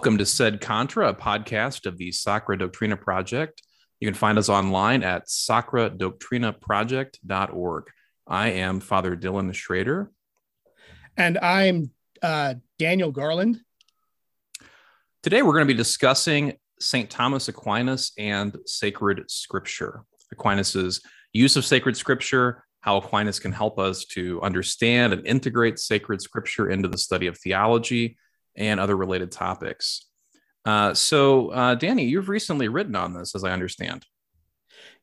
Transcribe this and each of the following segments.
Welcome to Sed Contra, a podcast of the Sacra Doctrina Project. You can find us online at sacradoctrinaproject.org. I am Father Dylan Schrader. And I'm uh, Daniel Garland. Today we're going to be discussing St. Thomas Aquinas and sacred scripture. Aquinas's use of sacred scripture, how Aquinas can help us to understand and integrate sacred scripture into the study of theology and other related topics. Uh, so, uh, Danny, you've recently written on this, as I understand.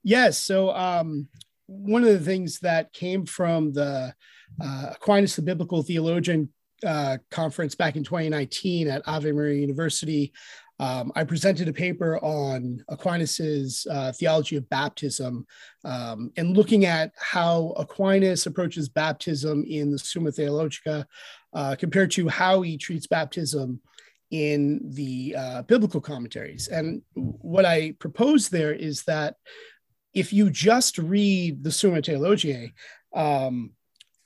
Yes. So, um, one of the things that came from the uh, Aquinas, the Biblical Theologian uh, conference back in 2019 at Ave Maria University, um, I presented a paper on Aquinas's uh, theology of baptism um, and looking at how Aquinas approaches baptism in the Summa Theologica uh, compared to how he treats baptism in the uh, biblical commentaries. And what I propose there is that if you just read the Summa Theologiae, um,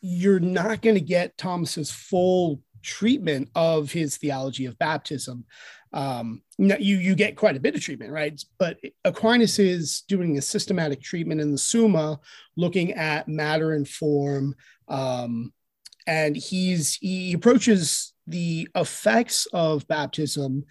you're not going to get Thomas's full treatment of his theology of baptism. Um, you you get quite a bit of treatment, right? But Aquinas is doing a systematic treatment in the Summa, looking at matter and form, um, and he's he approaches the effects of baptism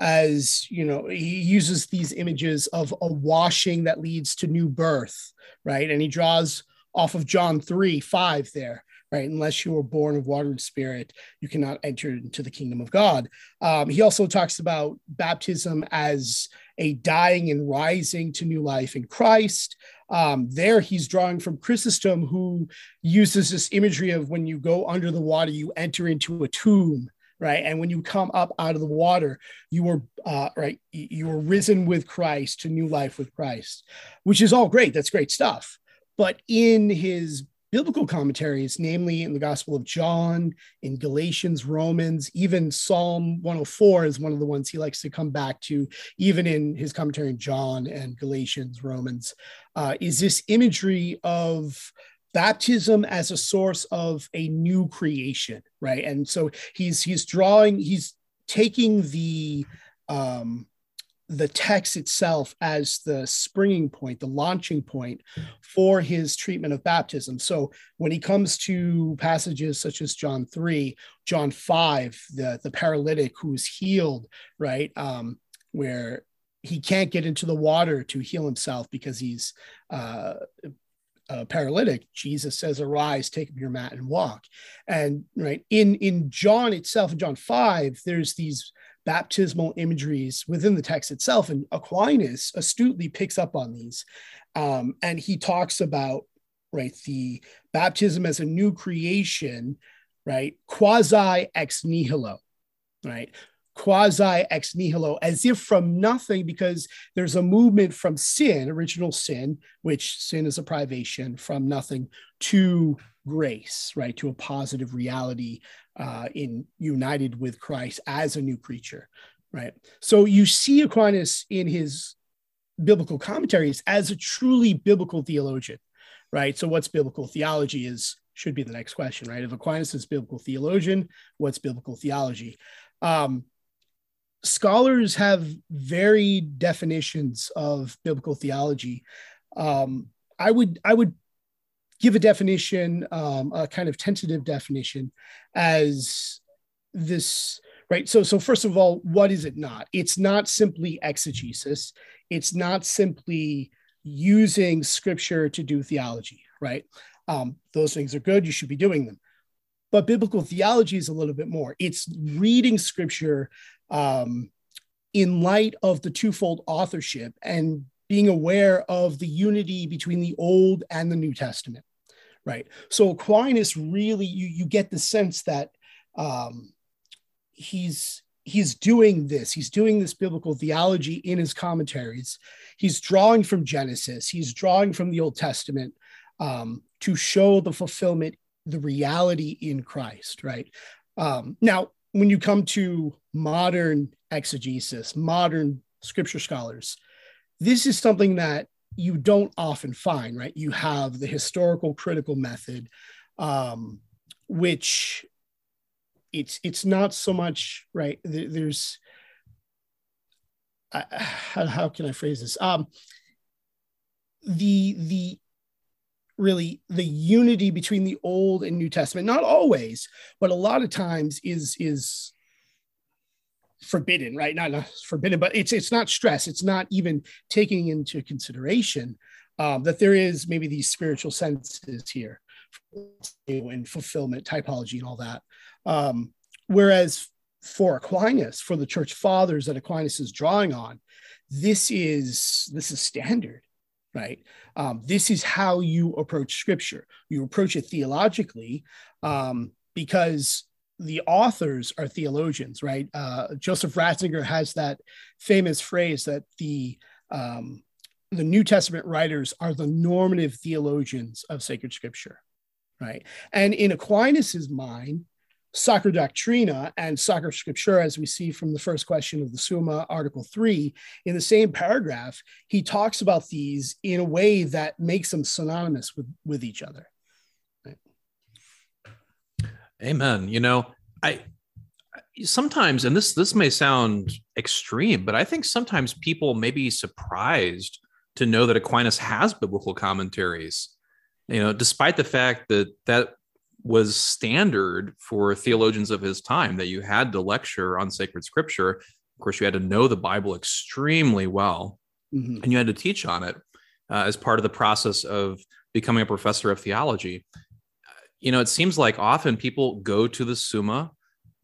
as you know he uses these images of a washing that leads to new birth right and he draws off of john 3 5 there right unless you were born of water and spirit you cannot enter into the kingdom of god um, he also talks about baptism as a dying and rising to new life in christ um, there, he's drawing from Chrysostom, who uses this imagery of when you go under the water, you enter into a tomb, right? And when you come up out of the water, you were uh, right, you were risen with Christ to new life with Christ, which is all great. That's great stuff. But in his biblical commentaries, namely in the Gospel of John, in Galatians, Romans, even Psalm 104 is one of the ones he likes to come back to, even in his commentary in John and Galatians, Romans, uh, is this imagery of baptism as a source of a new creation, right? And so he's he's drawing, he's taking the um, the text itself as the springing point, the launching point for his treatment of baptism. So when he comes to passages such as John 3, John 5, the, the paralytic who's healed, right? Um, where he can't get into the water to heal himself because he's uh, paralytic jesus says arise take up your mat and walk and right in in john itself in john 5 there's these baptismal imageries within the text itself. And Aquinas astutely picks up on these. Um, and he talks about, right, the baptism as a new creation, right, quasi ex nihilo, right? Quasi ex nihilo, as if from nothing, because there's a movement from sin, original sin, which sin is a privation, from nothing to grace, right, to a positive reality uh, in united with Christ as a new creature, right? So you see Aquinas in his biblical commentaries as a truly biblical theologian, right? So what's biblical theology is should be the next question, right? If Aquinas is biblical theologian, what's biblical theology? Um, scholars have varied definitions of biblical theology. Um, I would I would give a definition, um, a kind of tentative definition, as this right. So, so first of all, what is it not? It's not simply exegesis. It's not simply using scripture to do theology, right? Um, those things are good. You should be doing them. But biblical theology is a little bit more. It's reading scripture um, in light of the twofold authorship and being aware of the unity between the Old and the New Testament right? So Aquinas really, you, you get the sense that um, he's he's doing this. He's doing this biblical theology in his commentaries. He's drawing from genesis. He's drawing from the old testament um, to show the fulfillment the reality in christ right? Um, now when you come to modern exegesis modern scripture scholars this is something that you don't often find right? You have the historical critical method um, which it's it's not so much right? There's how, how can i phrase this? Um the the really the unity between the old and new testament not always but a lot of times is is forbidden right not, not forbidden but it's it's not stress it's not even taking into consideration um, that there is maybe these spiritual senses here and fulfillment typology and all that um, whereas for Aquinas, for the church fathers that Aquinas is drawing on, this is this is standard, right? Um, this is how you approach scripture. You approach it theologically um, because the authors are theologians, right? Uh, Joseph Ratzinger has that famous phrase that the um, the New Testament writers are the normative theologians of sacred scripture, right? And in Aquinas's mind, Sacra Doctrina and Sacra Scriptura, as we see from the first question of the Summa, Article 3, in the same paragraph, he talks about these in a way that makes them synonymous with, with each other. Amen. You know, I sometimes, and this this may sound extreme, but I think sometimes people may be surprised to know that Aquinas has biblical commentaries. You know, despite the fact that that was standard for theologians of his time that you had to lecture on sacred scripture. Of course, you had to know the Bible extremely well, mm-hmm. and you had to teach on it uh, as part of the process of becoming a professor of theology. You know, it seems like often people go to the Summa,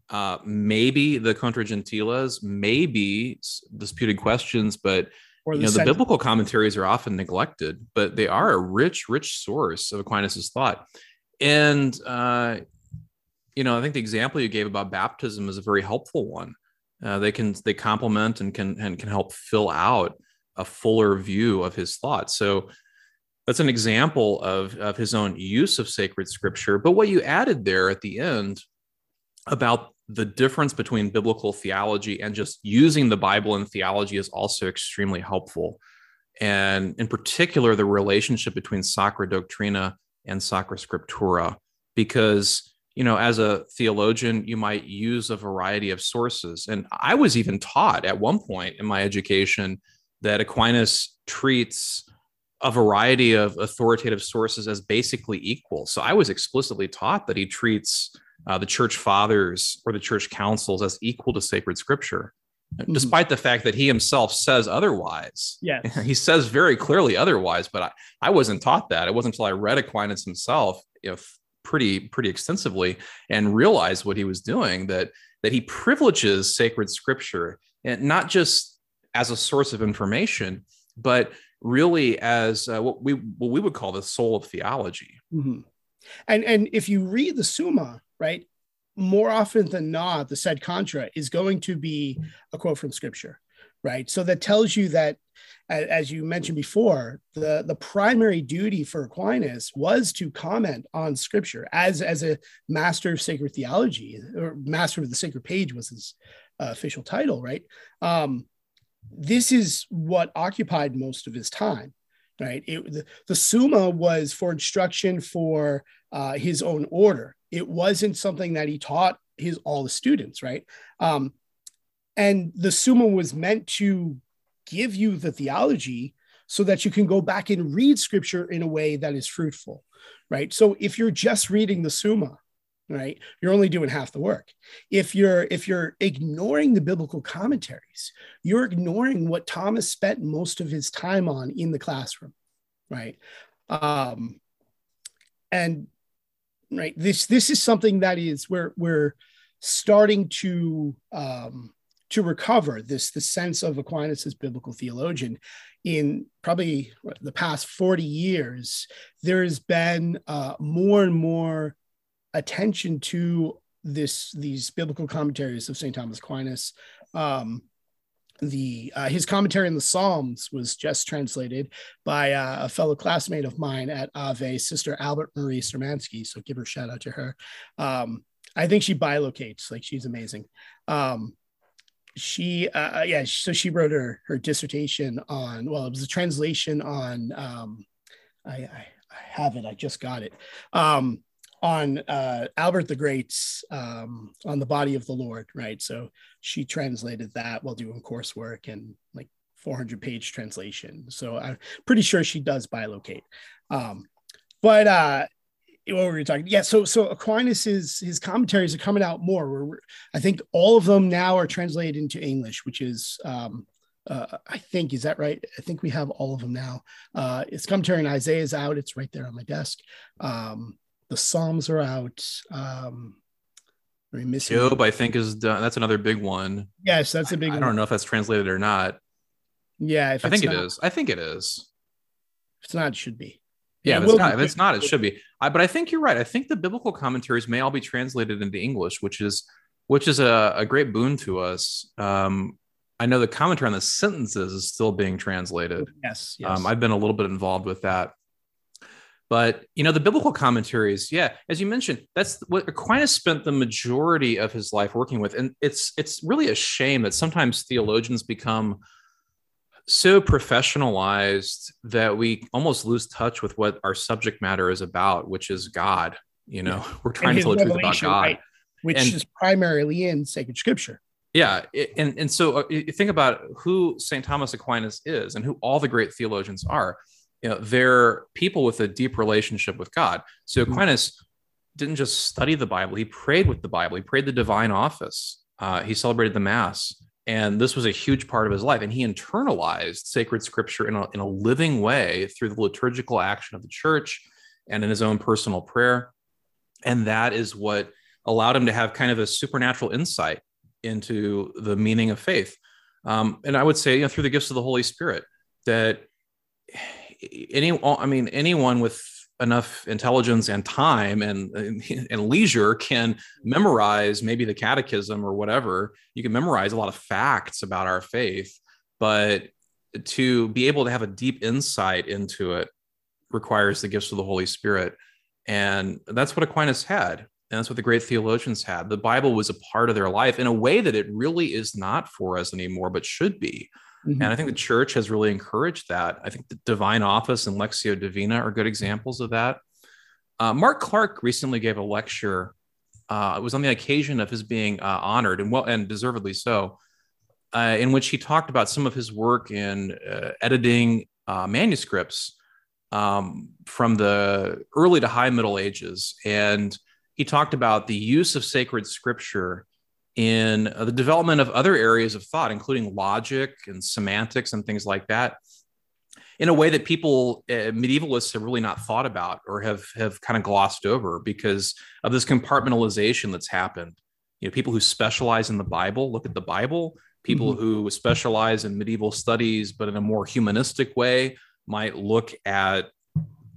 uh, maybe the Contra Gentiles, maybe disputed questions, but you know, the biblical commentaries are often neglected, but they are a rich, rich source of Aquinas's thought. And uh, you know i think the example you gave about baptism is a very helpful one. Uh, they can they complement and can and can help fill out a fuller view of his thoughts. So that's an example of, of his own use of sacred scripture. But what you added there at the end about the difference between biblical theology and just using the bible in theology is also extremely helpful. And in particular the relationship between sacra doctrina and Sacra Scriptura. Because you know as a theologian you might use a variety of sources. And i was even taught at one point in my education that aquinas treats a variety of authoritative sources as basically equal so i was explicitly taught that he treats uh, the church fathers or the church councils as equal to sacred scripture mm-hmm. despite the fact that he himself says otherwise. Yeah, he says very clearly otherwise. But I, I wasn't taught that. It wasn't until I read Aquinas himself, if pretty pretty extensively, and realized what he was doing that that he privileges sacred scripture and not just as a source of information, but really as uh, what we what we would call the soul of theology. Mm-hmm. And and if you read the Summa, right, more often than not, the sed contra is going to be a quote from scripture, right? So that tells you that, as you mentioned before, the, the primary duty for Aquinas was to comment on scripture as, as a master of sacred theology, or master of the sacred page was his uh, official title, right? Um, this is what occupied most of his time right? It, the, the, Summa was for instruction for uh, his own order. It wasn't something that he taught his all the students, right? Um, and the Summa was meant to give you the theology so that you can go back and read scripture in a way that is fruitful, right? So if you're just reading the Summa, right? You're only doing half the work. If you're if you're ignoring the biblical commentaries you're ignoring what thomas spent most of his time on in the classroom right? Um and right this this is something that is where we're starting to um to recover this the sense of aquinas as biblical theologian. In probably the past 40 years there's been uh, more and more attention to this these biblical commentaries of St. Thomas Aquinas. Um, the uh, his commentary on the Psalms was just translated by uh, a fellow classmate of mine at Ave, Sister Albert Marie Surmanski. So give her a shout out to her. Um, I think she bilocates, like she's amazing. Um, she, uh, uh yeah, so she wrote her her dissertation on. Well, it was a translation on. Um, I, I, I have it. I just got it. Um, on uh, Albert the Great's um, on the body of the Lord, right? So she translated that while doing coursework and like 400 page translation. So I'm pretty sure she does bilocate. Um, but uh, what were we talking? Yeah, so so Aquinas is his commentaries are coming out more. We're, I think all of them now are translated into English, which is um, uh, I think is that right? I think we have all of them now. Uh, it's commentary on Isaiah is out. It's right there on my desk. Um, the Psalms are out. Um, are missing Job, I think, is done. That's another big one. Yes, that's a big. I, I don't know if that's translated or not. Yeah, I think not, it is. I think it is. If it's not, it should be. Yeah, if it's not, if it's not, it should be. I, but I think you're right. I think the biblical commentaries may all be translated into English, which is which is a, a great boon to us. Um, I know the commentary on the sentences is still being translated. Yes, yes. Um, I've been a little bit involved with that. But you know, the biblical commentaries, yeah, as you mentioned, that's what Aquinas spent the majority of his life working with, and it's it's really a shame that sometimes theologians become so professionalized that we almost lose touch with what our subject matter is about, which is God. You know, yeah. we're trying to tell the truth about God, right, which and, is primarily in sacred scripture. Yeah, and and so uh, you think about who Saint Thomas Aquinas is, and who all the great theologians are you know, they're people with a deep relationship with God. So mm-hmm. Aquinas didn't just study the Bible; he prayed with the Bible. He prayed the divine office. Uh, he celebrated the Mass, and this was a huge part of his life. And he internalized sacred Scripture in a, in a living way through the liturgical action of the Church and in his own personal prayer. And that is what allowed him to have kind of a supernatural insight into the meaning of faith. Um, and I would say, you know, through the gifts of the Holy Spirit, that any i mean anyone with enough intelligence and time and, and leisure can memorize maybe the catechism or whatever. You can memorize a lot of facts about our faith but to be able to have a deep insight into it requires the gifts of the holy spirit. And that's what aquinas had and that's what the great theologians had. The bible was a part of their life in a way that it really is not for us anymore but should be Mm-hmm. And I think the church has really encouraged that. I think the divine office and Lectio Divina are good examples of that. Uh, Mark Clark recently gave a lecture. Uh, it was on the occasion of his being uh, honored and well and deservedly so, uh, in which he talked about some of his work in uh, editing uh, manuscripts um, from the early to high Middle Ages, and he talked about the use of sacred scripture in uh, the development of other areas of thought, including logic and semantics and things like that, in a way that people, uh, medievalists, have really not thought about or have have kind of glossed over because of this compartmentalization that's happened. You know, people who specialize in the Bible look at the Bible. People mm-hmm. who specialize in medieval studies, but in a more humanistic way, might look at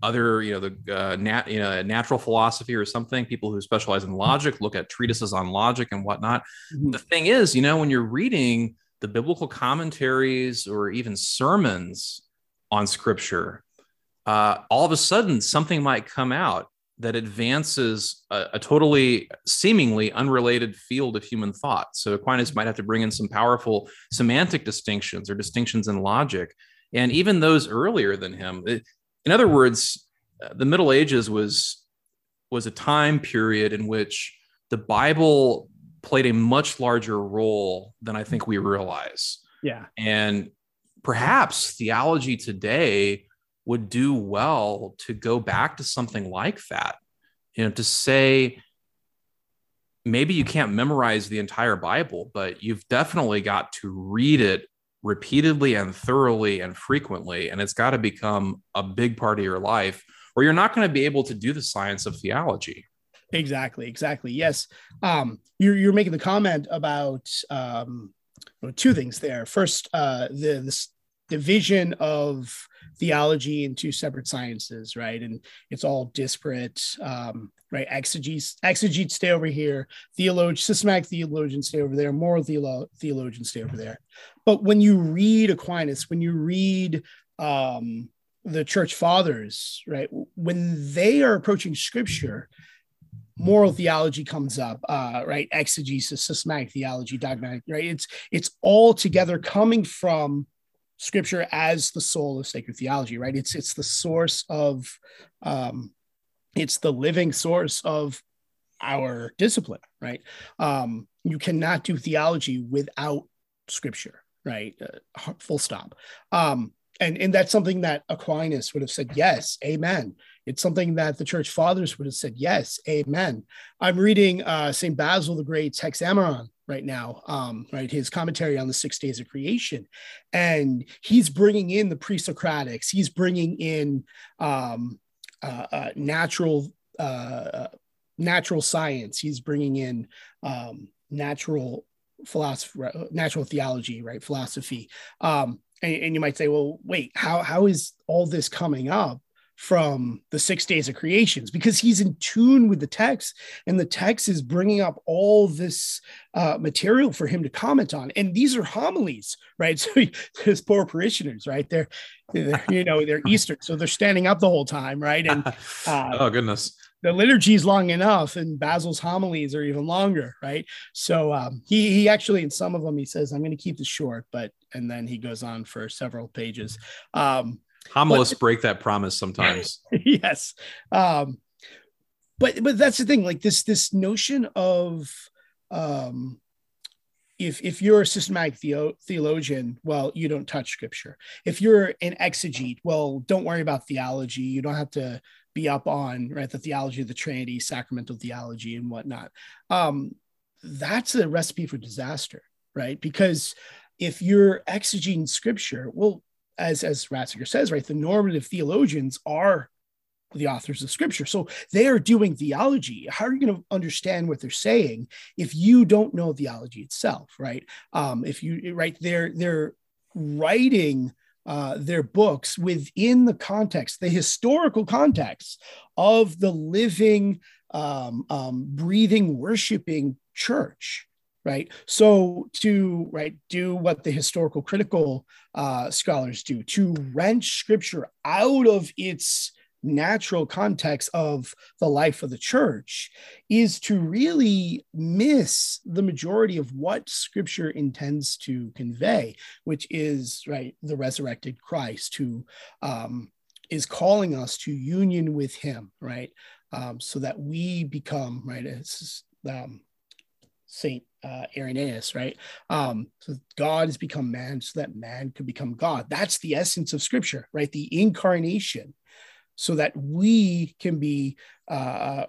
other, you know, the uh, nat, you know, natural philosophy or something. People who specialize in logic look at treatises on logic and whatnot. Mm-hmm. The thing is, you know, when you're reading the biblical commentaries or even sermons on scripture, uh, all of a sudden something might come out that advances a, a, totally seemingly unrelated field of human thought. So Aquinas might have to bring in some powerful semantic distinctions or distinctions in logic. And even those earlier than him, it, in other words, uh, the Middle Ages was was a time period in which the Bible played a much larger role than I think we realize. Yeah. And perhaps theology today would do well to go back to something like that. You know, to say maybe you can't memorize the entire Bible, but you've definitely got to read it repeatedly and thoroughly and frequently. And it's got to become a big part of your life, or you're not going to be able to do the science of theology. Exactly, exactly. Yes. Um, you're, you're making the comment about um, two things there. First, uh, the, this division of theology into separate sciences, right? And it's all disparate, um, right? Exegetes, exegetes stay over here, theologians, systematic theologians stay over there, moral theolo- theologians stay over there. But when you read Aquinas, when you read um, the church fathers, right, when they are approaching scripture, moral theology comes up uh, right exegesis systematic theology dogmatic right it's it's all together coming from scripture as the soul of sacred theology right? It's it's the source of um it's the living source of our discipline right? Um you cannot do theology without scripture right? Uh, full stop. Um and and that's something that aquinas would have said yes amen it's something that the church fathers would have said yes amen i'm reading uh st basil the great's hexameron right now, um, right? His commentary on the six days of creation. And he's bringing in the pre Socratics, he's bringing in um, uh, uh, natural. Uh, natural science he's bringing in um, natural philosophy natural theology right philosophy um, and, and, you might say well wait how how is all this coming up from the six days of creations because he's in tune with the text and the text is bringing up all this uh, material for him to comment on. And these are homilies right? So his poor parishioners right? They're, they're you know they're eastern so they're standing up the whole time right? And uh, oh goodness. the liturgy is long enough and basil's homilies are even longer right? So um, he, he actually in some of them he says i'm going to keep this short but and then he goes on for several pages. Um, Homilists break that promise sometimes. yes. Um, but but that's the thing, like this this notion of um if if you're a systematic theo- theologian, well, you don't touch scripture. If you're an exegete, well, don't worry about theology. You don't have to be up on right the theology of the Trinity, sacramental theology, and whatnot. Um, that's a recipe for disaster, right? Because if you're exegeting scripture, well, as as Ratzinger says, right, the normative theologians are the authors of scripture. So they are doing theology. How are you going to understand what they're saying if you don't know theology itself, right? Um, if you right, they're they're writing uh, their books within the context, the historical context of the living, um, um, breathing, worshiping church right? So to right do what the historical critical uh, scholars do to wrench scripture out of its natural context of the life of the church is to really miss the majority of what scripture intends to convey which is right the resurrected christ who um, is calling us to union with him right? Um, so that we become right as um, saint uh, Irenaeus, right? Um, so God has become man so that man could become God. That's the essence of Scripture, right? The incarnation, so that we can be, uh,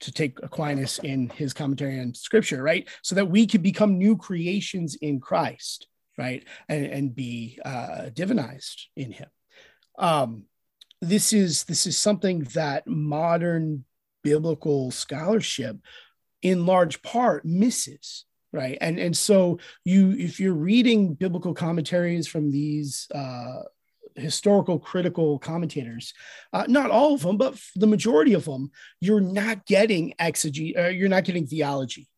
to take Aquinas in his commentary on Scripture, right? So that we can become new creations in Christ, right? And, and be uh, divinized in Him. Um, this is this is something that modern biblical scholarship in large part misses right? And and so you if you're reading biblical commentaries from these uh, historical critical commentators uh, not all of them but the majority of them you're not getting exegy uh, you're not getting theology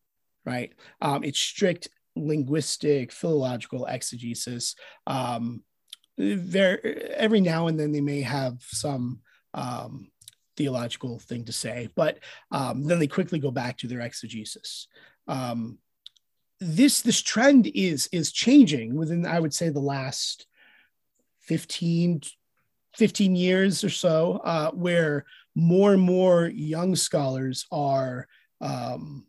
right? Um, it's strict linguistic philological exegesis. Um, very every now and then they may have some um, theological thing to say, but um, then they quickly go back to their exegesis. Um, this this trend is is changing within, I would say, the last 15, 15 years or so, uh, where more and more young scholars are um,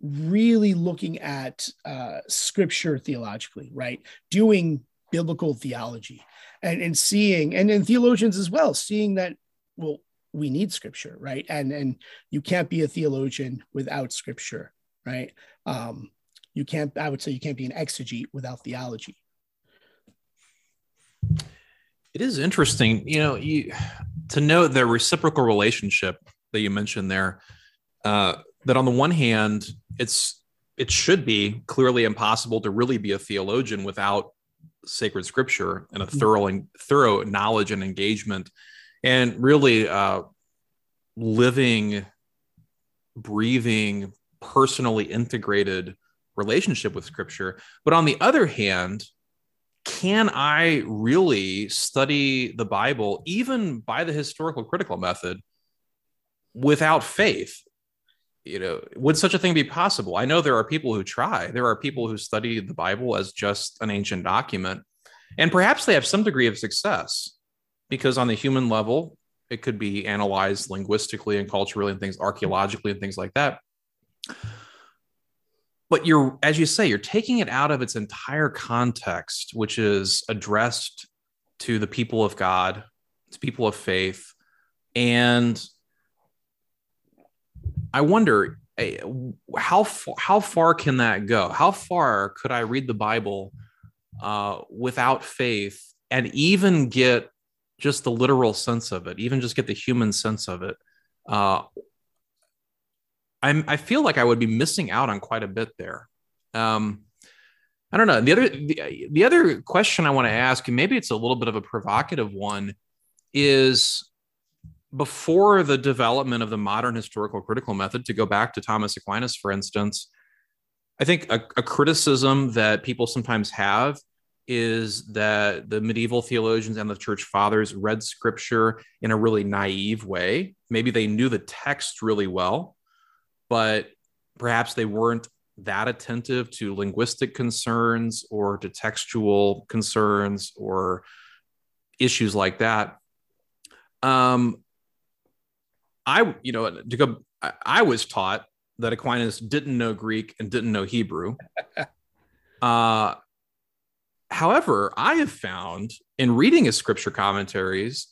really looking at uh, scripture theologically, right? Doing biblical theology and, and seeing, and, and theologians as well, seeing that, well, we need scripture right? And and you can't be a theologian without scripture right? Um you can't i would say you can't be an exegete without theology. It is interesting you know you to note the reciprocal relationship that you mentioned there uh that on the one hand it's it should be clearly impossible to really be a theologian without sacred scripture and a thorough and thorough thorough knowledge and engagement and really uh, living breathing personally integrated relationship with scripture. But on the other hand can i really study the bible even by the historical critical method without faith? You know would such a thing be possible? I know there are people who try. There are people who study the bible as just an ancient document. And perhaps they have some degree of success because on the human level it could be analyzed linguistically and culturally and things archaeologically and things like that but you're as you say you're taking it out of its entire context which is addressed to the people of god to people of faith and I wonder eh, how how far can that go? How far could I read the Bible uh, without faith and even get just the literal sense of it, even just get the human sense of it? Uh, I'm, I feel like I would be missing out on quite a bit there. Um, I don't know. The other the, the other question I want to ask, and maybe it's a little bit of a provocative one, is before the development of the modern historical critical method, to go back to Thomas Aquinas, for instance, I think a, a, criticism that people sometimes have is that the medieval theologians and the church fathers read scripture in a really naive way. Maybe they knew the text really well, but perhaps they weren't that attentive to linguistic concerns or to textual concerns or issues like that. Um, I, you know, to go, I was taught that Aquinas didn't know Greek and didn't know Hebrew. uh, however, I have found in reading his scripture commentaries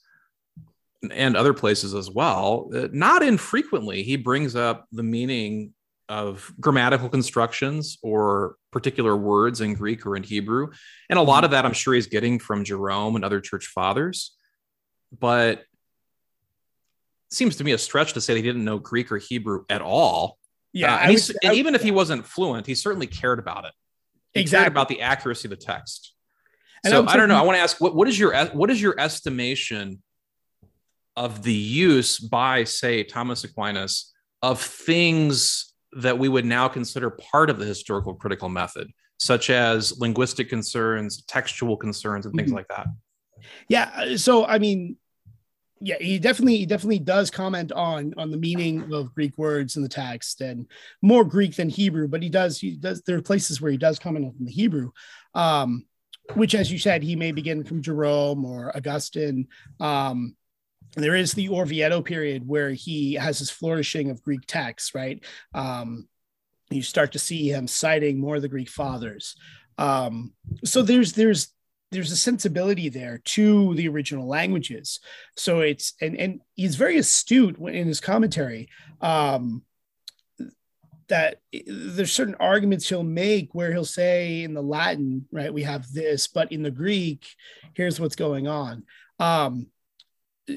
and other places as well, not infrequently he brings up the meaning of grammatical constructions or particular words in Greek or in Hebrew. And a lot of that I'm sure he's getting from Jerome and other church fathers. But seems to me a stretch to say he didn't know Greek or Hebrew at all. Yeah, uh, and, would, and even if he wasn't fluent, he certainly cared about it. He exactly about the accuracy of the text. And so I don't know. I want to ask what, what is your what is your estimation of the use by, say, Thomas Aquinas of things that we would now consider part of the historical critical method, such as linguistic concerns, textual concerns, and things mm-hmm. like that? Yeah. So I mean, yeah he definitely he definitely does comment on on the meaning of greek words in the text and more greek than hebrew but he does he does there are places where he does comment on the hebrew um which as you said he may begin from jerome or augustine. Um there is the orvieto period where he has his flourishing of greek texts right? Um you start to see him citing more of the greek fathers. Um so there's there's there's a sensibility there to the original languages. So it's and and he's very astute in his commentary. Um, that there's certain arguments he'll make where he'll say in the Latin, right, we have this, but in the Greek, here's what's going on. Um,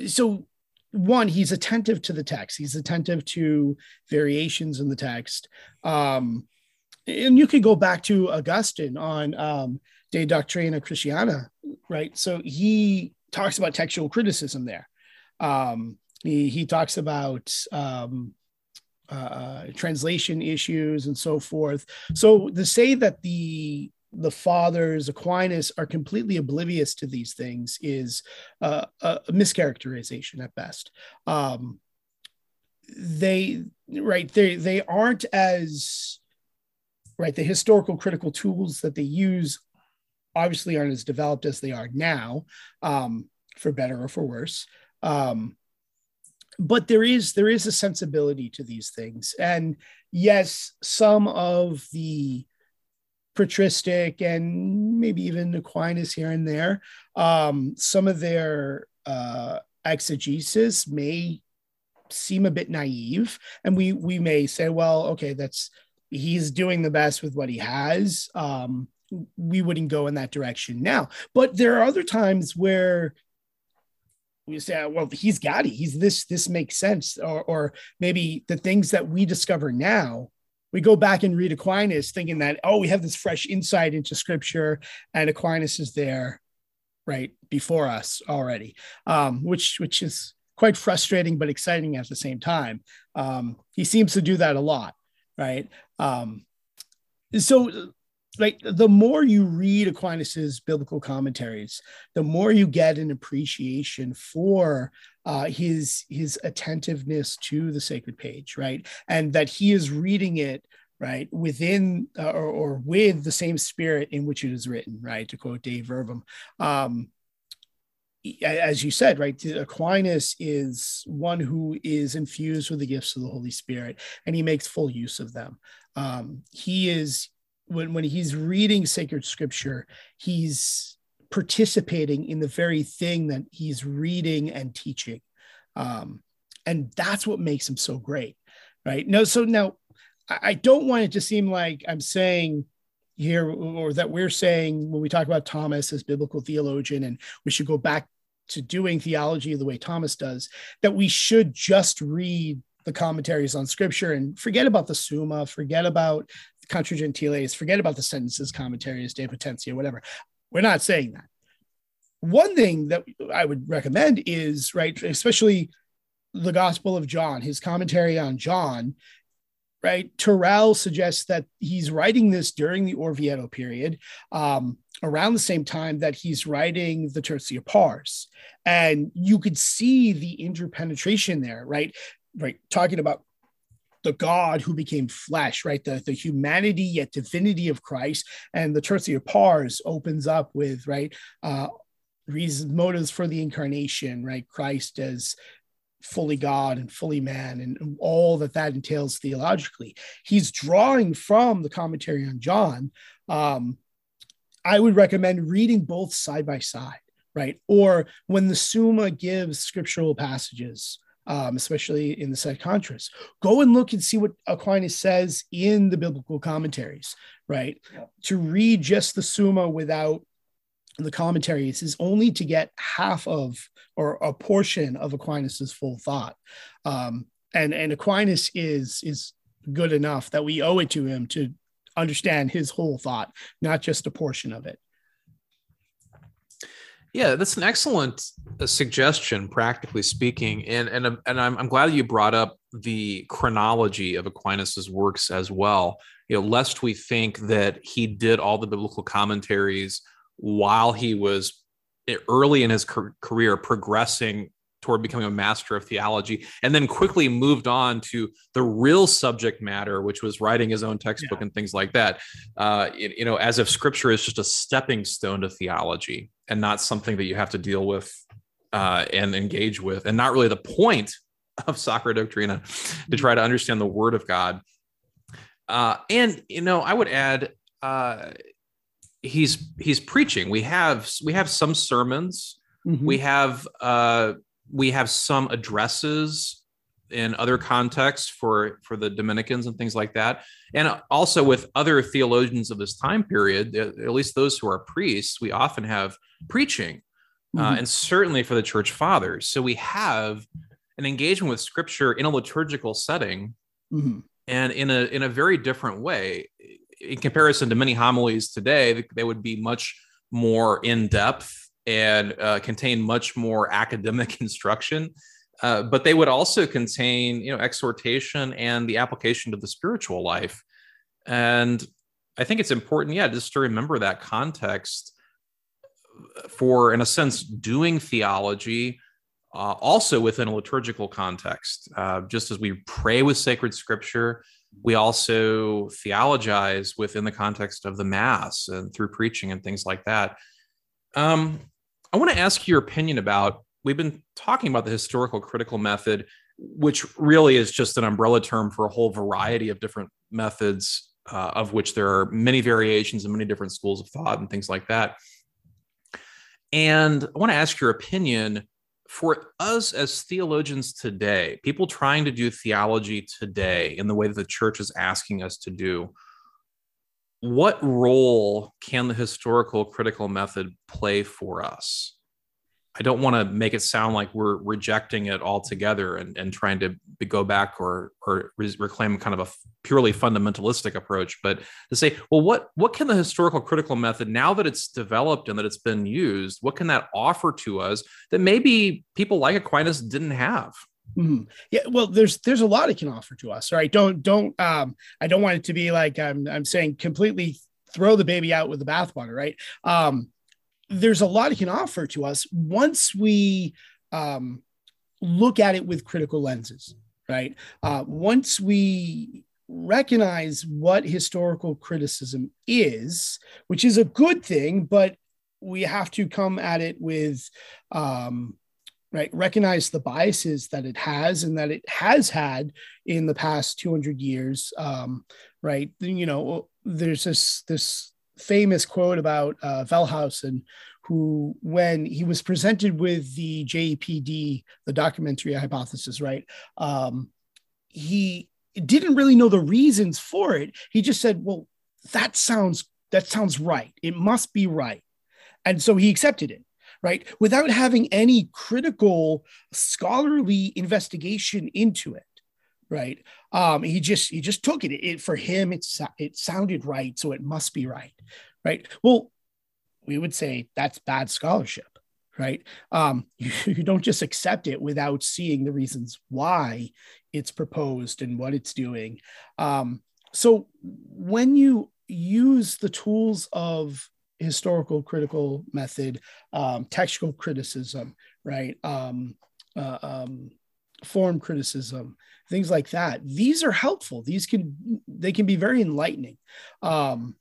so one, he's attentive to the text. He's attentive to variations in the text. Um, and you could go back to Augustine on um, De Doctrina Christiana, right? So he talks about textual criticism there. Um, he, he talks about um, uh, uh, translation issues and so forth. So to say that the the fathers Aquinas are completely oblivious to these things is uh, a, a mischaracterization at best. Um, they right they they aren't as right the historical critical tools that they use obviously aren't as developed as they are now, um, for better or for worse. Um, but there is there is a sensibility to these things, and yes, some of the patristic and maybe even Aquinas here and there, um, some of their uh, exegesis may seem a bit naive, and we we may say, well, okay, that's he's doing the best with what he has. Um, we wouldn't go in that direction now. But there are other times where we say, well, he's got it. He's this, this makes sense. Or, or maybe the things that we discover now, we go back and read Aquinas thinking that, oh, we have this fresh insight into scripture and Aquinas is there right before us already, um, which, which is quite frustrating, but exciting at the same time. Um, he seems to do that a lot. Right. Um, so like the more you read Aquinas's biblical commentaries, the more you get an appreciation for uh, his his attentiveness to the sacred page, right? And that he is reading it right within uh, or, or, with the same spirit in which it is written, right? To quote Dei Verbum. Um, as you said, right, Aquinas is one who is infused with the gifts of the Holy Spirit, and he makes full use of them. Um, he is when when he's reading sacred scripture, he's participating in the very thing that he's reading and teaching, um, and that's what makes him so great, right? No, so now I, don't want it to seem like I'm saying here or that we're saying when we talk about Thomas as biblical theologian and we should go back to doing theology the way Thomas does, that we should just read the commentaries on scripture and forget about the Summa, forget about Contra Gentiles, forget about the sentences, commentaries, De Potentia, whatever. We're not saying that. One thing that I would recommend is, right, especially the Gospel of John, his commentary on John, right? Torrell suggests that he's writing this during the Orvieto period, um, around the same time that he's writing the Tertia Pars. And you could see the interpenetration there, right? Right, talking about the God who became flesh, right? The, the humanity yet divinity of Christ. And the Tertia Pars opens up with, right, uh, reasons, motives for the incarnation, right? Christ as fully God and fully man and all that that entails theologically. He's drawing from the commentary on John. Um, I would recommend reading both side by side, right? Or when the Summa gives scriptural passages, um, especially in the Contras. Go and look and see what Aquinas says in the biblical commentaries, right? Yeah. To read just the Summa without the commentaries is only to get half of or a portion of Aquinas's full thought. Um, and, and Aquinas is, is good enough that we owe it to him to understand his whole thought, not just a portion of it. Yeah, that's an excellent uh, suggestion, practically speaking, and and and I'm, I'm glad you brought up the chronology of Aquinas's works as well. You know, lest we think that he did all the biblical commentaries while he was eh, early in his career progressing toward becoming a master of theology and then quickly moved on to the real subject matter which was writing his own textbook yeah. and things like that. Uh, you, you, know as if scripture is just a stepping stone to theology and not something that you have to deal with uh, and engage with and not really the point of Sacra Doctrina to try to understand the word of god. Uh, and you know i would add uh, he's he's preaching. We have we have some sermons. Mm-hmm. we have uh we have some addresses in other contexts for for the Dominicans and things like that, and also with other theologians of this time period, at least those who are priests, we often have preaching, uh, mm-hmm. uh, and certainly for the church fathers. So we have an engagement with Scripture in a liturgical setting, mm-hmm. and in a in a very different way. In comparison to many homilies today, they would be much more in depth and uh, contain much more academic instruction. Uh, but they would also contain, you know, exhortation and the application to the spiritual life. And I think it's important, yeah, just to remember that context for, in a sense, doing theology uh, also within a liturgical context. Uh, just as we pray with sacred scripture, we also theologize within the context of the Mass and through preaching and things like that. Um, I want to ask your opinion about we've been talking about the historical critical method, which really is just an umbrella term for a whole variety of different methods, uh, of which there are many variations and many different schools of thought and things like that. And I want to ask your opinion for us as theologians today, people trying to do theology today in the way that the church is asking us to do what role can the historical critical method play for us? I don't want to make it sound like we're rejecting it altogether and, and trying to go back or or reclaim kind of a purely fundamentalistic approach, but to say, well, what what can the historical critical method now that it's developed and that it's been used, what can that offer to us that maybe people like Aquinas didn't have? Mm-hmm. Yeah, well, there's there's a lot it can offer to us, right? Don't don't um I don't want it to be like I'm I'm saying completely throw the baby out with the bathwater, right? Um, there's a lot it can offer to us once we um, look at it with critical lenses, right? Uh, once we recognize what historical criticism is, which is a good thing, but we have to come at it with um, right? Recognize the biases that it has and that it has had in the past 200 years um, right? You know there's this this famous quote about uh, Wellhausen, who, when he was presented with the JEPD, the documentary hypothesis, right, um, he didn't really know the reasons for it. He just said, "Well, that sounds that sounds right. It must be right," and so he accepted it right without having any critical scholarly investigation into it right? Um he just he just took it. it for him it's it sounded right so it must be right right? Well we would say that's bad scholarship right? Um you, you don't just accept it without seeing the reasons why it's proposed and what it's doing. Um so when you use the tools of historical critical method um, textual criticism right? Um, uh, um, form criticism things like that. These are helpful. These can they can be very enlightening. Um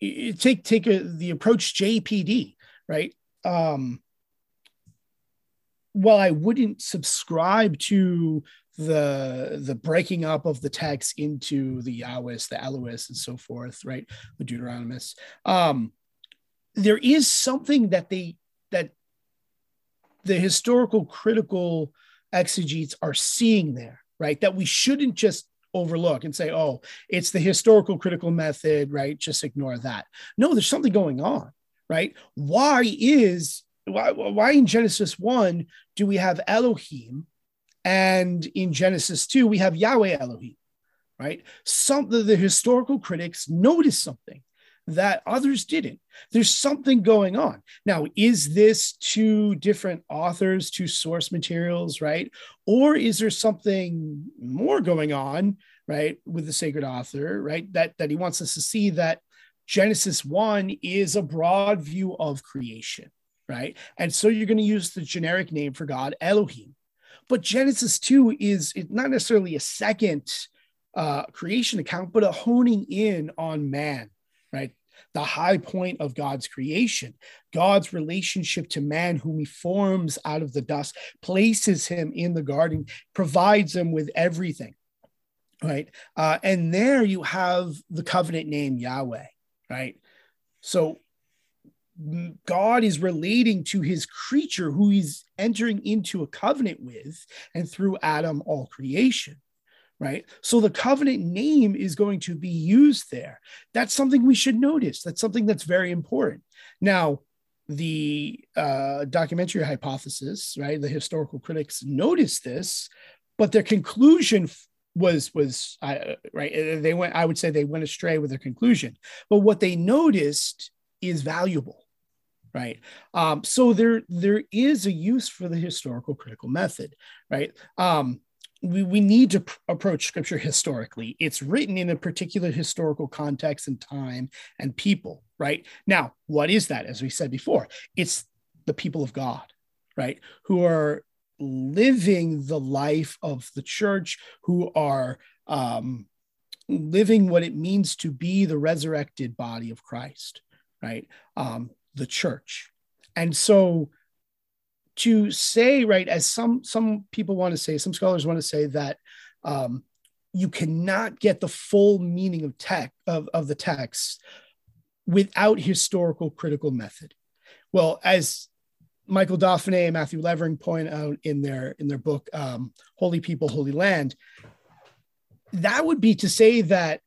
take take a, the approach jpd right? Um while i wouldn't subscribe to the the breaking up of the text into the Yahwist, the Elohist, and so forth, right? The Deuteronomists. Um, there is something that they that the historical critical exegetes are seeing there, right? That we shouldn't just overlook and say, oh, it's the historical critical method, right? Just ignore that. No, there's something going on, right? Why is why, why in Genesis 1 do we have Elohim and in Genesis 2 we have Yahweh Elohim, right? Some the, the historical critics notice something that others didn't. There's something going on. Now, is this two different authors, two source materials, right? Or is there something more going on, right, with the sacred author, right? That that he wants us to see that Genesis 1 is a broad view of creation, right? And so you're going to use the generic name for God, Elohim. But Genesis 2 is not necessarily a second uh, creation account, but a honing in on man? The high point of God's creation. God's relationship to man, whom he forms out of the dust, places him in the garden, provides him with everything. Right. Uh, and there you have the covenant name Yahweh. Right. So God is relating to his creature who he's entering into a covenant with, and through Adam, all creation right? So the covenant name is going to be used there. That's something we should notice. That's something that's very important. Now, the uh, documentary hypothesis, right? The historical critics noticed this, but their conclusion was was uh, right. They went. I would say they went astray with their conclusion. But what they noticed is valuable right um, so there there is a use for the historical critical method right um, we, we need to pr- approach scripture historically. It's written in a particular historical context and time and people, right? Now, what is that? As we said before, it's the people of God, right? Who are living the life of the church, who are um, living what it means to be the resurrected body of Christ, right? Um, the church. And so to say right as some some people want to say some scholars want to say that um, you cannot get the full meaning of tech of, of the text without historical critical method. Well as michael Dauphinais and matthew levering point out in their in their book um, holy people holy land that would be to say that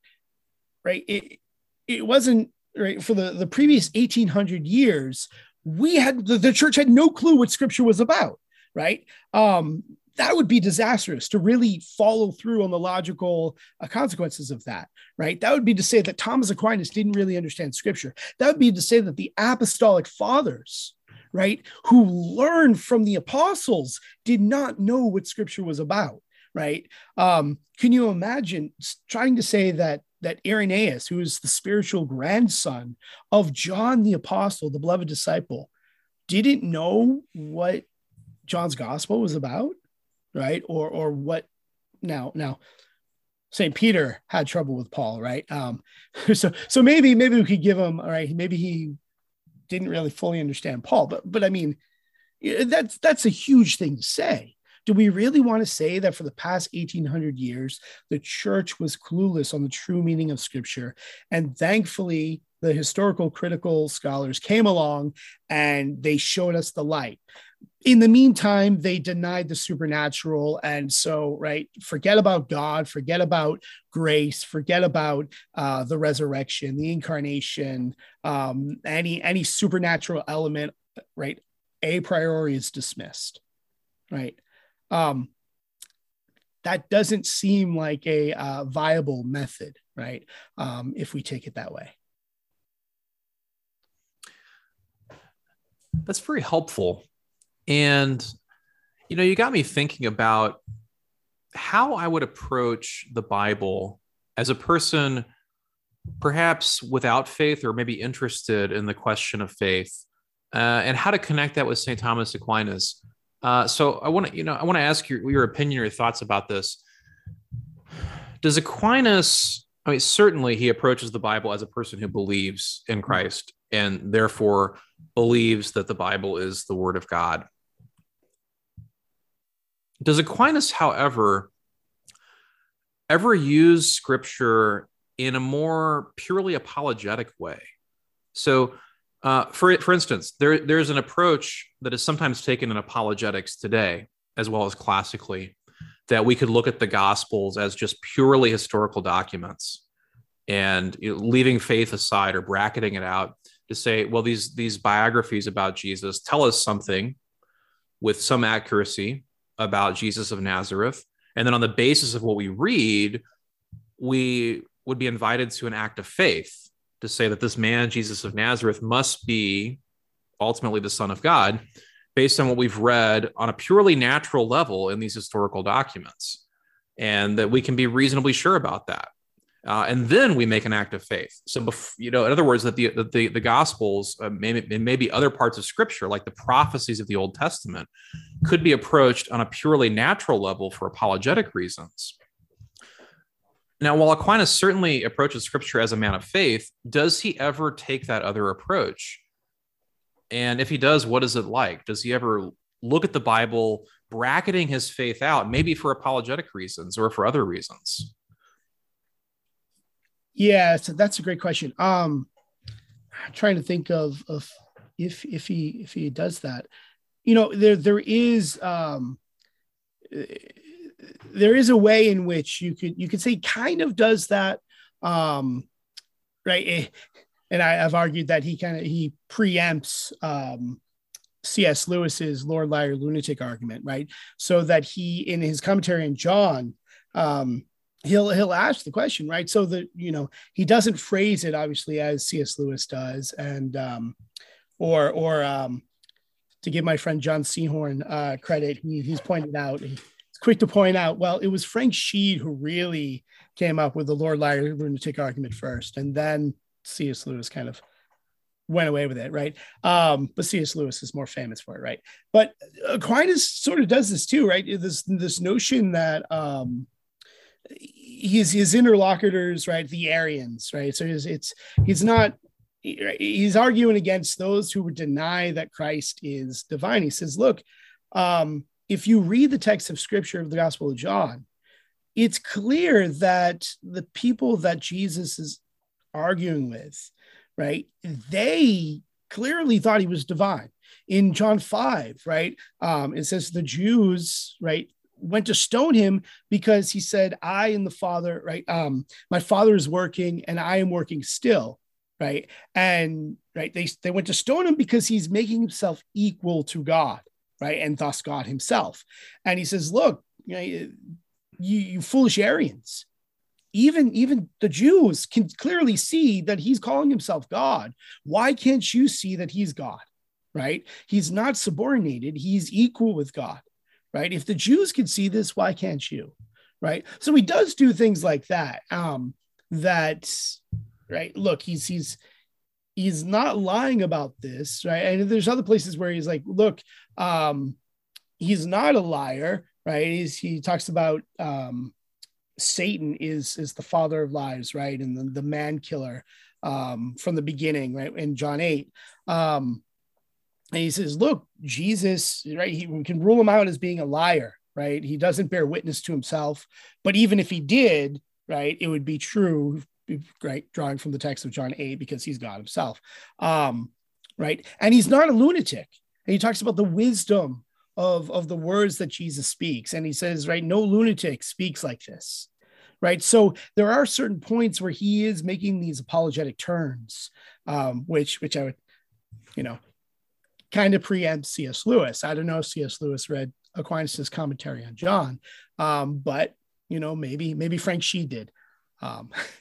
right it, it wasn't right for the the previous 1800 years we had the, the church had no clue what scripture was about, right? Um, that would be disastrous to really follow through on the logical uh, consequences of that, right? That would be to say that Thomas Aquinas didn't really understand scripture. That would be to say that the apostolic fathers, right, who learned from the apostles, did not know what scripture was about, right? Um, can you imagine trying to say that that Irenaeus, who is the spiritual grandson of John the apostle, the beloved disciple, didn't know what John's gospel was about? right? Or or what now now St. Peter had trouble with Paul, right? Um, so so maybe maybe we could give him all right, maybe he didn't really fully understand Paul, but but I mean that's that's a huge thing to say. Do we really want to say that for the past 1800 years, the church was clueless on the true meaning of scripture? And thankfully, the historical critical scholars came along and they showed us the light in the meantime, they denied the supernatural. And so, right, forget about God, forget about grace, forget about uh, the resurrection, the incarnation, um, any any supernatural element, right? A priori is dismissed, right? Um, that doesn't seem like a uh, viable method, right? Um, if we take it that way. That's very helpful. And, you know, you got me thinking about how I would approach the Bible as a person, perhaps without faith or maybe interested in the question of faith, uh, and how to connect that with St. Thomas Aquinas. Uh, so I want to, you know, I want to ask your, your opinion or your thoughts about this. Does Aquinas, I mean, certainly he approaches the Bible as a person who believes in Christ and therefore believes that the Bible is the Word of God. Does Aquinas, however, ever use Scripture in a more purely apologetic way? So, uh, for for instance, there there's an approach that is sometimes taken in apologetics today, as well as classically, that we could look at the Gospels as just purely historical documents, and you know, leaving faith aside or bracketing it out to say, well, these these biographies about Jesus tell us something with some accuracy about Jesus of Nazareth, and then on the basis of what we read, we would be invited to an act of faith to say that this man Jesus of Nazareth must be ultimately the Son of God, based on what we've read on a purely natural level in these historical documents, and that we can be reasonably sure about that uh, and then we make an act of faith. So, bef- you know, in other words, that the the, the Gospels, uh, maybe maybe other parts of Scripture, like the prophecies of the Old Testament, could be approached on a purely natural level for apologetic reasons. Now, while Aquinas certainly approaches Scripture as a man of faith, does he ever take that other approach? And if he does, what is it like? Does he ever look at the Bible, bracketing his faith out, maybe for apologetic reasons or for other reasons? Yeah, so that's a great question. Um, I'm trying to think of of if if he if he does that. You know, there there is um there is a way in which you could you could say kind of does that um right? Eh, and I, have argued that he kind of he preempts um cs lewis's lord liar lunatic argument right? So that he in his commentary on john um he'll he'll ask the question right? So that you know he doesn't phrase it obviously as cs lewis does. And um or or um to give my friend john Sehorn uh credit he, he's pointed out quick to point out well it was frank sheed who really came up with the lord liar lunatic argument first and then cs lewis kind of went away with it, right? Um, but C.S. Lewis is more famous for it, right? But Aquinas sort of does this too, right? This this notion that um, his his interlocutors, right? The Arians, right? So it's, it's he's not he's arguing against those who would deny that Christ is divine. He says, look, um, if you read the text of scripture of the Gospel of John, it's clear that the people that Jesus is arguing with, right, they clearly thought he was divine. In John 5, right, um, it says the Jews, right, went to stone him because he said, I and the Father, right? Um, my Father is working and I am working still, right? And right, they they went to stone him because he's making himself equal to God, right, and thus God Himself. And he says, "Look, you, know, you, you foolish Arians." Even even the Jews can clearly see that he's calling himself God. Why can't you see that he's God? Right? He's not subordinated, he's equal with God. Right? If the Jews can see this, why can't you? Right? So he does do things like that. Um, that right look he's he's he's not lying about this right? And there's other places where he's like look um he's not a liar right? He's, he talks about um satan is is the father of lies right? And the, the man killer um from the beginning right? In john 8 um and he says look jesus right? He we can rule him out as being a liar right? He doesn't bear witness to himself. But even if he did right it would be true right drawing from the text of john 8 because he's god himself. Um, right? And he's not a lunatic. And he talks about the wisdom of of the words that jesus speaks. And he says right no lunatic speaks like this right? So there are certain points where he is making these apologetic turns um, which which i would you know kind of preempt cs lewis. I don't know if cs lewis read aquinas's commentary on john um, but you know maybe maybe frank sheed did. Um,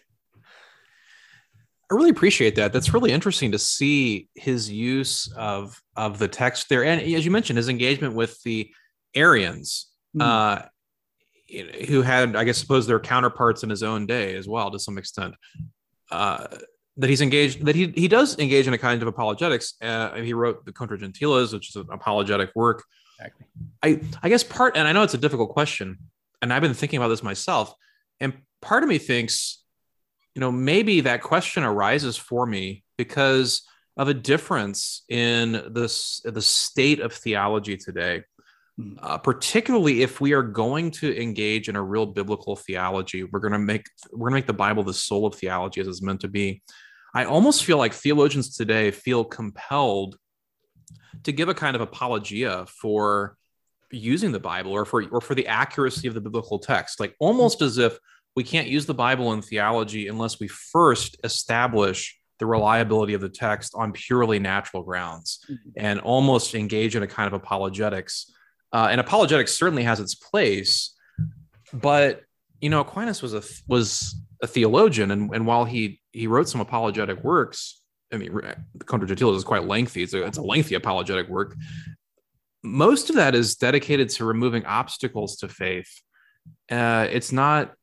I really appreciate that. That's really interesting to see his use of of the text there, and as you mentioned, his engagement with the Arians, mm. uh, who had, I guess, suppose their counterparts in his own day as well, to some extent. Uh, that he's engaged, that he he does engage in a kind of apologetics. Uh, he wrote the Contra Gentiles, which is an apologetic work. Exactly. I I guess part, and I know it's a difficult question, and I've been thinking about this myself, and part of me thinks you know, maybe that question arises for me because of a difference in this the state of theology today. Hmm. Uh, particularly if we are going to engage in a real biblical theology, we're going to make we're going to make the Bible the soul of theology as it's meant to be. I almost feel like theologians today feel compelled to give a kind of apologia for using the Bible or for or for the accuracy of the biblical text, like almost as if we can't use the Bible in theology unless we first establish the reliability of the text on purely natural grounds mm-hmm. and almost engage in a kind of apologetics. Uh, and apologetics certainly has its place, but you know Aquinas was a was a theologian, and, and while he he wrote some apologetic works, I mean, the Contra Gentiles is quite lengthy. It's a, it's a lengthy apologetic work. Most of that is dedicated to removing obstacles to faith. Uh, it's not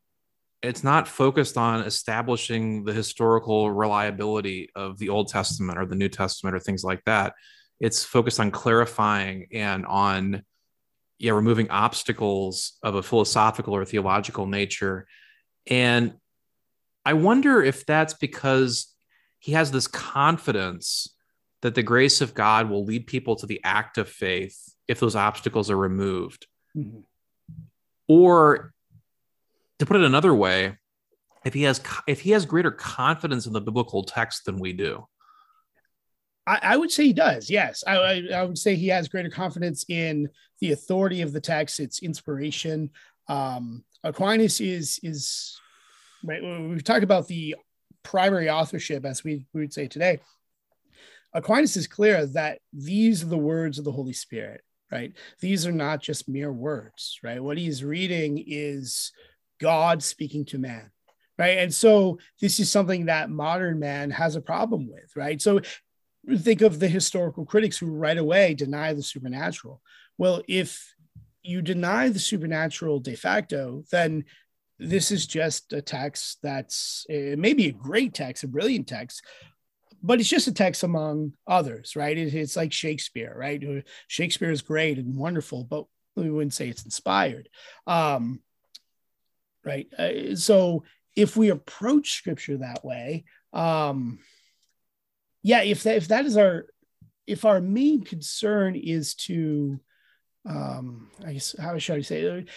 it's not focused on establishing the historical reliability of the Old Testament or the New Testament or things like that. It's focused on clarifying and on yeah, removing obstacles of a philosophical or theological nature. And I wonder if that's because he has this confidence that the grace of God will lead people to the act of faith if those obstacles are removed. Mm-hmm. Or to put it another way, if he has if he has greater confidence in the biblical text than we do. I, I would say he does. Yes, I, I, I, would say he has greater confidence in the authority of the text, its inspiration. Um, Aquinas is is right. We've talked about the primary authorship, as we, we would say today. Aquinas is clear that these are the words of the Holy Spirit, right? These are not just mere words, right? What he's reading is God speaking to man. Right. And so this is something that modern man has a problem with. Right. So think of the historical critics who right away deny the supernatural. Well, if you deny the supernatural de facto, then this is just a text that's it may a great text, a brilliant text, but it's just a text among others, right? It, it's like Shakespeare, right? Shakespeare is great and wonderful, but we wouldn't say it's inspired. Um, right? Uh, so if we approach scripture that way, um, yeah, if that if that is our if our main concern is to um, I guess how should I say it?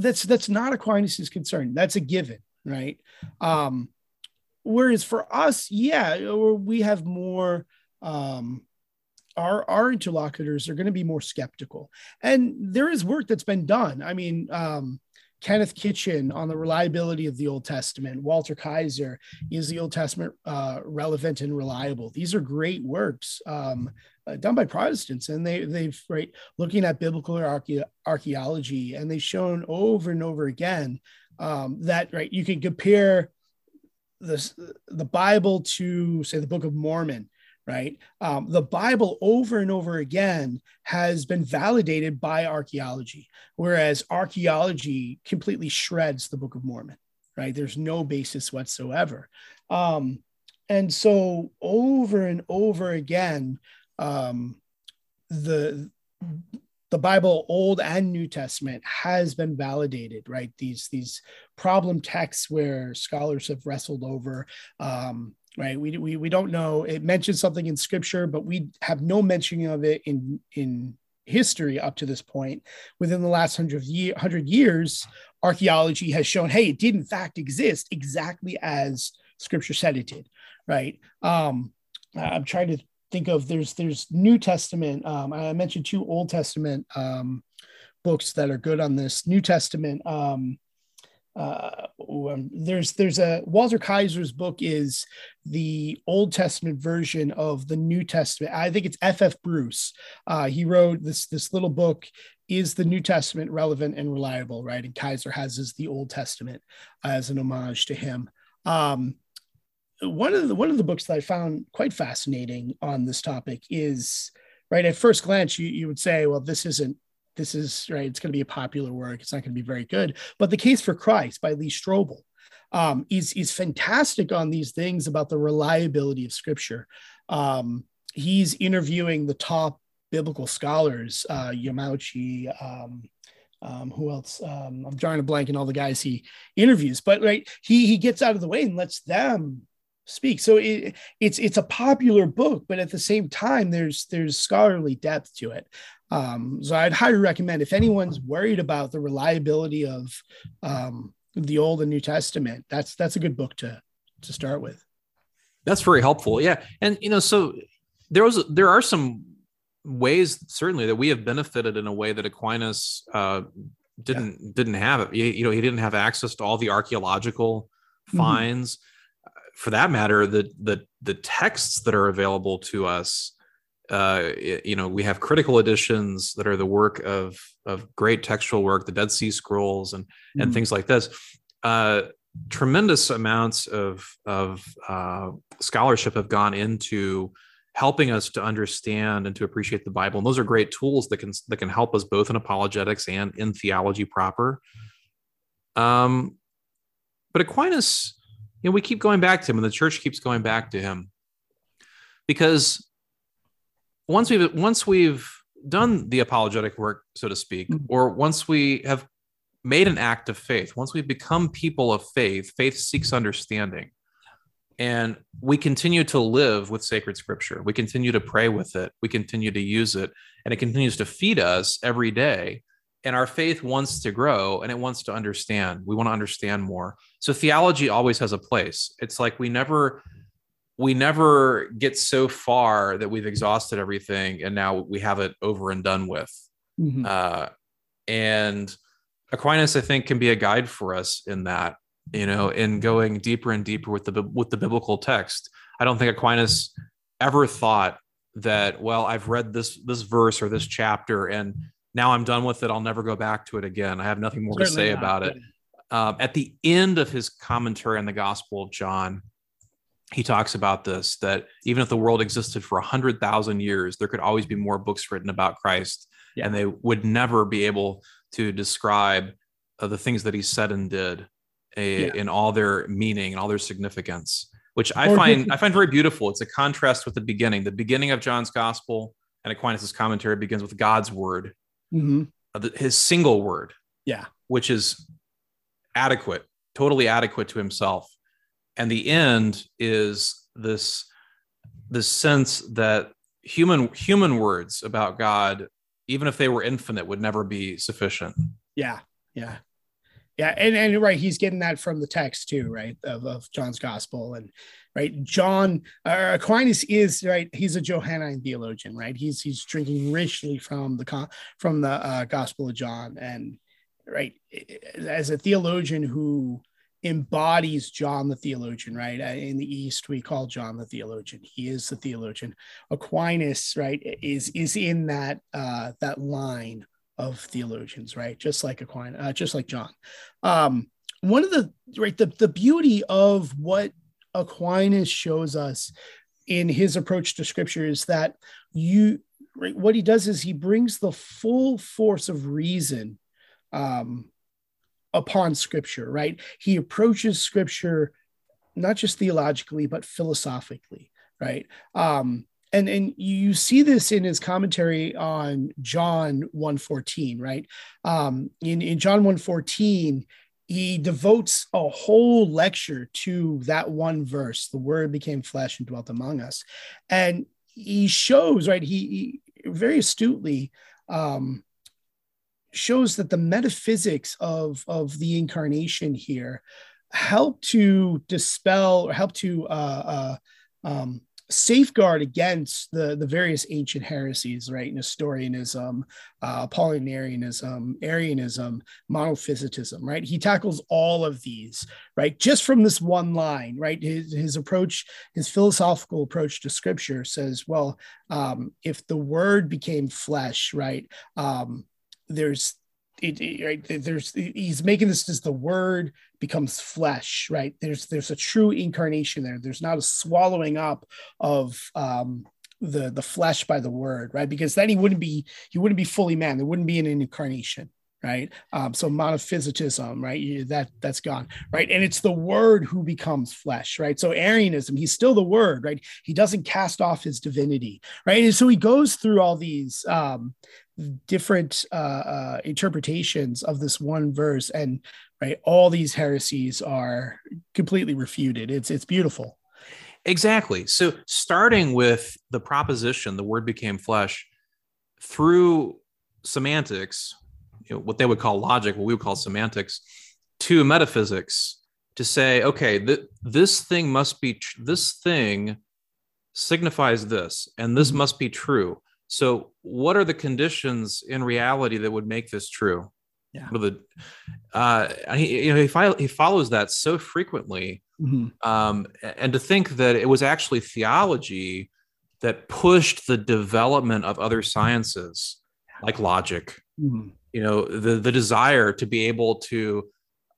that's that's not Aquinas' concern. That's a given, right? Um, whereas for us, yeah, we have more um, our our interlocutors are going to be more skeptical, and there is work that's been done. I mean, um, Kenneth Kitchen on the reliability of the Old Testament. Walter Kaiser is the Old Testament uh, relevant and reliable. These are great works um, uh, done by Protestants, and they they've right looking at biblical archae- archaeology, and they've shown over and over again um, that right you can compare this the Bible to say the Book of Mormon right? Um, the Bible over and over again has been validated by archaeology, whereas archaeology completely shreds the Book of Mormon, right? There's no basis whatsoever. Um, and so over and over again, um, the the Bible, Old and New Testament, has been validated, right? These these problem texts where scholars have wrestled over, um, right? We, we we don't know. It mentions something in Scripture, but we have no mentioning of it in in history up to this point. Within the last hundred year, hundred years, archaeology has shown, hey, it did in fact exist exactly as Scripture said it did, right? Um, I'm trying to think of there's there's New Testament. Um, I mentioned two Old Testament um, books that are good on this. New Testament. Um, uh, um, there's there's a Walter Kaiser's book is the Old Testament version of the New Testament. I think it's F. F. Bruce. Uh, he wrote this this little book. Is the New Testament relevant and reliable? Right, and Kaiser has as the Old Testament as an homage to him. Um, one of the one of the books that I found quite fascinating on this topic is right at first glance you, you would say well this isn't this is right it's going to be a popular work it's not going to be very good but the case for christ by lee strobel um, is fantastic on these things about the reliability of scripture um, he's interviewing the top biblical scholars uh, yamauchi um, um, who else? Um, I'm drawing a blank in all the guys he interviews, but right, he he gets out of the way and lets them speak. So it, it's it's a popular book, but at the same time, there's there's scholarly depth to it. Um, so I'd highly recommend if anyone's worried about the reliability of um, the Old and New Testament, that's that's a good book to to start with. That's very helpful. Yeah, and you know, so there was there are some ways certainly that we have benefited in a way that Aquinas uh, didn't yeah. didn't have it. You, you, know, he didn't have access to all the archaeological mm-hmm. finds. Mm-hmm for that matter, the the the texts that are available to us, uh, you know, we have critical editions that are the work of of great textual work, the Dead Sea Scrolls, and mm. and things like this. Uh, tremendous amounts of of uh, scholarship have gone into helping us to understand and to appreciate the Bible, and those are great tools that can that can help us both in apologetics and in theology proper. Um, but Aquinas you know, we keep going back to him and the church keeps going back to him because once we've once we've done the apologetic work, so to speak, mm-hmm. or once we have made an act of faith, once we've become people of faith, faith seeks understanding. And we continue to live with sacred scripture. We continue to pray with it. We continue to use it. And it continues to feed us every day and our faith wants to grow and it wants to understand we want to understand more so theology always has a place it's like we never we never get so far that we've exhausted everything and now we have it over and done with mm-hmm. uh, and aquinas i think can be a guide for us in that you know in going deeper and deeper with the with the biblical text i don't think aquinas ever thought that well i've read this this verse or this chapter and now I'm done with it. I'll never go back to it again. I have nothing more Certainly to say not. about it. Um, at the end of his commentary on the Gospel of John, he talks about this that even if the world existed for a hundred thousand years, there could always be more books written about Christ, yeah. and they would never be able to describe uh, the things that he said and did a, yeah. in all their meaning and all their significance, which I or find I find very beautiful. It's a contrast with the beginning. The beginning of John's Gospel and Aquinas' commentary begins with God's word, mm-hmm. his single word, yeah, which is adequate, totally adequate to himself, and the end is this this sense that human human words about God, even if they were infinite, would never be sufficient. Yeah, yeah, yeah, and and right, he's getting that from the text too, right, of, of John's gospel, and right, John uh, Aquinas is right. He's a Johannine theologian, right? He's he's drinking richly from the from the uh, Gospel of John, and right as a theologian who embodies John the theologian, right? Uh, in the East, we call John the theologian. He is the theologian. Aquinas, right, is is in that uh, that line of theologians, right? Just like Aquinas, uh, just like John. Um, one of the right the the beauty of what Aquinas shows us in his approach to Scripture is that you right, what he does is he brings the full force of reason um, upon scripture, right? He approaches scripture not just theologically, but philosophically, right? Um, and, and you see this in his commentary on John 114, right? Um, in, in John 114, he devotes a whole lecture to that one verse the word became flesh and dwelt among us and he shows right he, he very astutely um, shows that the metaphysics of of the incarnation here help to dispel or help to uh, uh, um, safeguard against the the various ancient heresies, right? Nestorianism, uh, Apollinarianism, Arianism, monophysitism, right? He tackles all of these, right? Just from this one line, right? His, his approach, his philosophical approach to Scripture says, well, um, if the Word became flesh, right? Um, there's it, it, right there's he's making this as the word becomes flesh right? There's there's a true incarnation there. There's not a swallowing up of um the the flesh by the word right? Because then he wouldn't be he wouldn't be fully man. There wouldn't be an incarnation right? Um so monophysitism right? That that's gone right? And it's the word who becomes flesh right? So arianism he's still the word right? He doesn't cast off his divinity right? And so he goes through all these um different uh, uh, interpretations of this one verse, and right, all these heresies are completely refuted. It's it's beautiful. Exactly. So starting with the proposition, the word became flesh, through semantics, you know, what they would call logic, what we would call semantics, to metaphysics, to say, okay, th- this thing must be tr- this thing signifies this, and this mm-hmm. must be true so, what are the conditions in reality that would make this true? Yeah. What the, uh, he, you know, he, fo- he follows that so frequently. Mm-hmm. Um, and to think that it was actually theology that pushed the development of other sciences like logic, mm-hmm. you know, the, the desire to be able to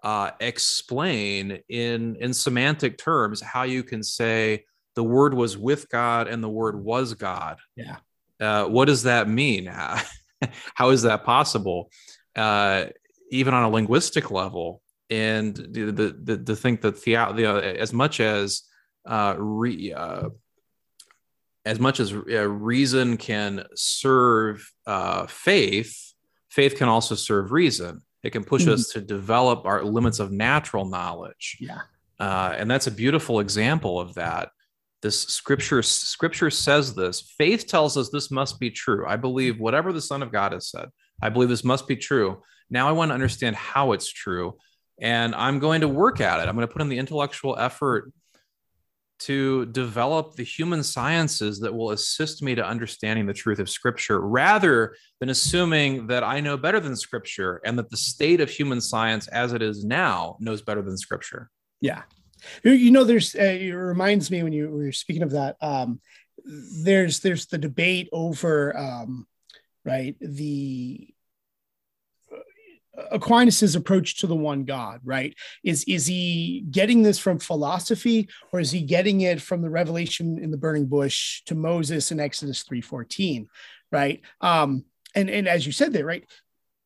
uh, explain in, in semantic terms how you can say the word was with God and the word was God. Yeah uh, what does that mean? How is that possible? Uh, even on a linguistic level, and the the, the, think that the, the uh, as much as uh, re, uh, as much as uh, reason can serve faith, faith can also serve reason. It can push mm-hmm. us to develop our limits of natural knowledge. Yeah. and that's a beautiful example of that this scripture scripture says this faith tells us this must be true. I believe whatever the son of god has said i believe this must be true. Now i want to understand how it's true and i'm going to work at it. I'm going to put in the intellectual effort to develop the human sciences that will assist me to understanding the truth of scripture rather than assuming that i know better than scripture and that the state of human science as it is now knows better than scripture. Yeah you know, there's uh, it reminds me when you were speaking of that. Um, there's there's the debate over um, right the uh, Aquinas's approach to the one God, right? Is is he getting this from philosophy or is he getting it from the revelation in the burning bush to Moses in Exodus 3:14, right? Um, and and as you said there, right?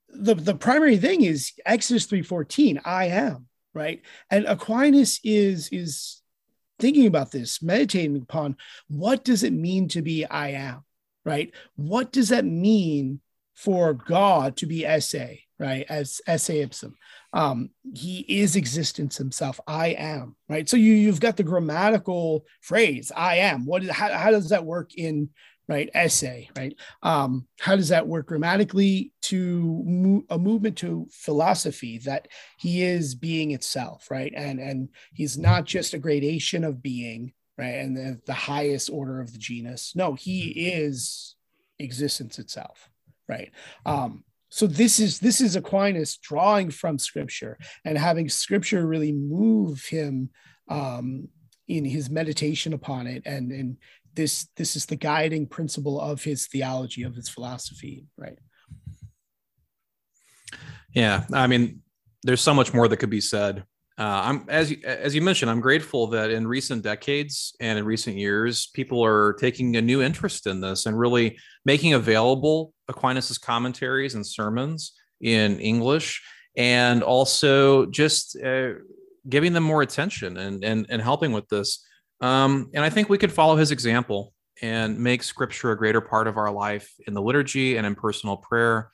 The the primary thing is Exodus 3:14, I am, right? And Aquinas is is thinking about this, meditating upon what does it mean to be I am, right? What does that mean for God to be esse, right? As esse ipsum. Um, he is existence himself. I am, right? So you you've got the grammatical phrase, I am. What is how, how does that work in right esse right? Um, how does that work grammatically to mo- a movement to philosophy that he is being itself right? And and he's not just a gradation of being right and the, the highest order of the genus. No he is existence itself right? Um, so this is this is aquinas drawing from scripture and having scripture really move him um, in his meditation upon it and and this this is the guiding principle of his theology of his philosophy right yeah i mean there's so much more that could be said uh, I'm as you, as you mentioned, I'm grateful that in recent decades and in recent years, people are taking a new interest in this and really making available Aquinas's commentaries and sermons in English, and also just uh, giving them more attention and and and helping with this. Um, and I think we could follow his example and make Scripture a greater part of our life in the liturgy and in personal prayer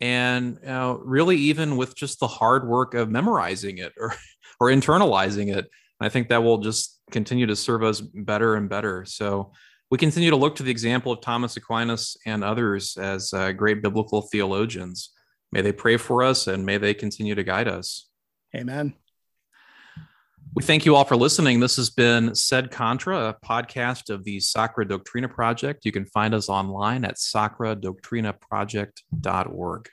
and really even with just the hard work of memorizing it or or internalizing it. I think that will just continue to serve us better and better. So we continue to look to the example of Thomas Aquinas and others as uh, great biblical theologians. May they pray for us and may they continue to guide us. Amen. We thank you all for listening. This has been Sed Contra, a podcast of the Sacra Doctrina Project. You can find us online at sacradoctrinaproject.org.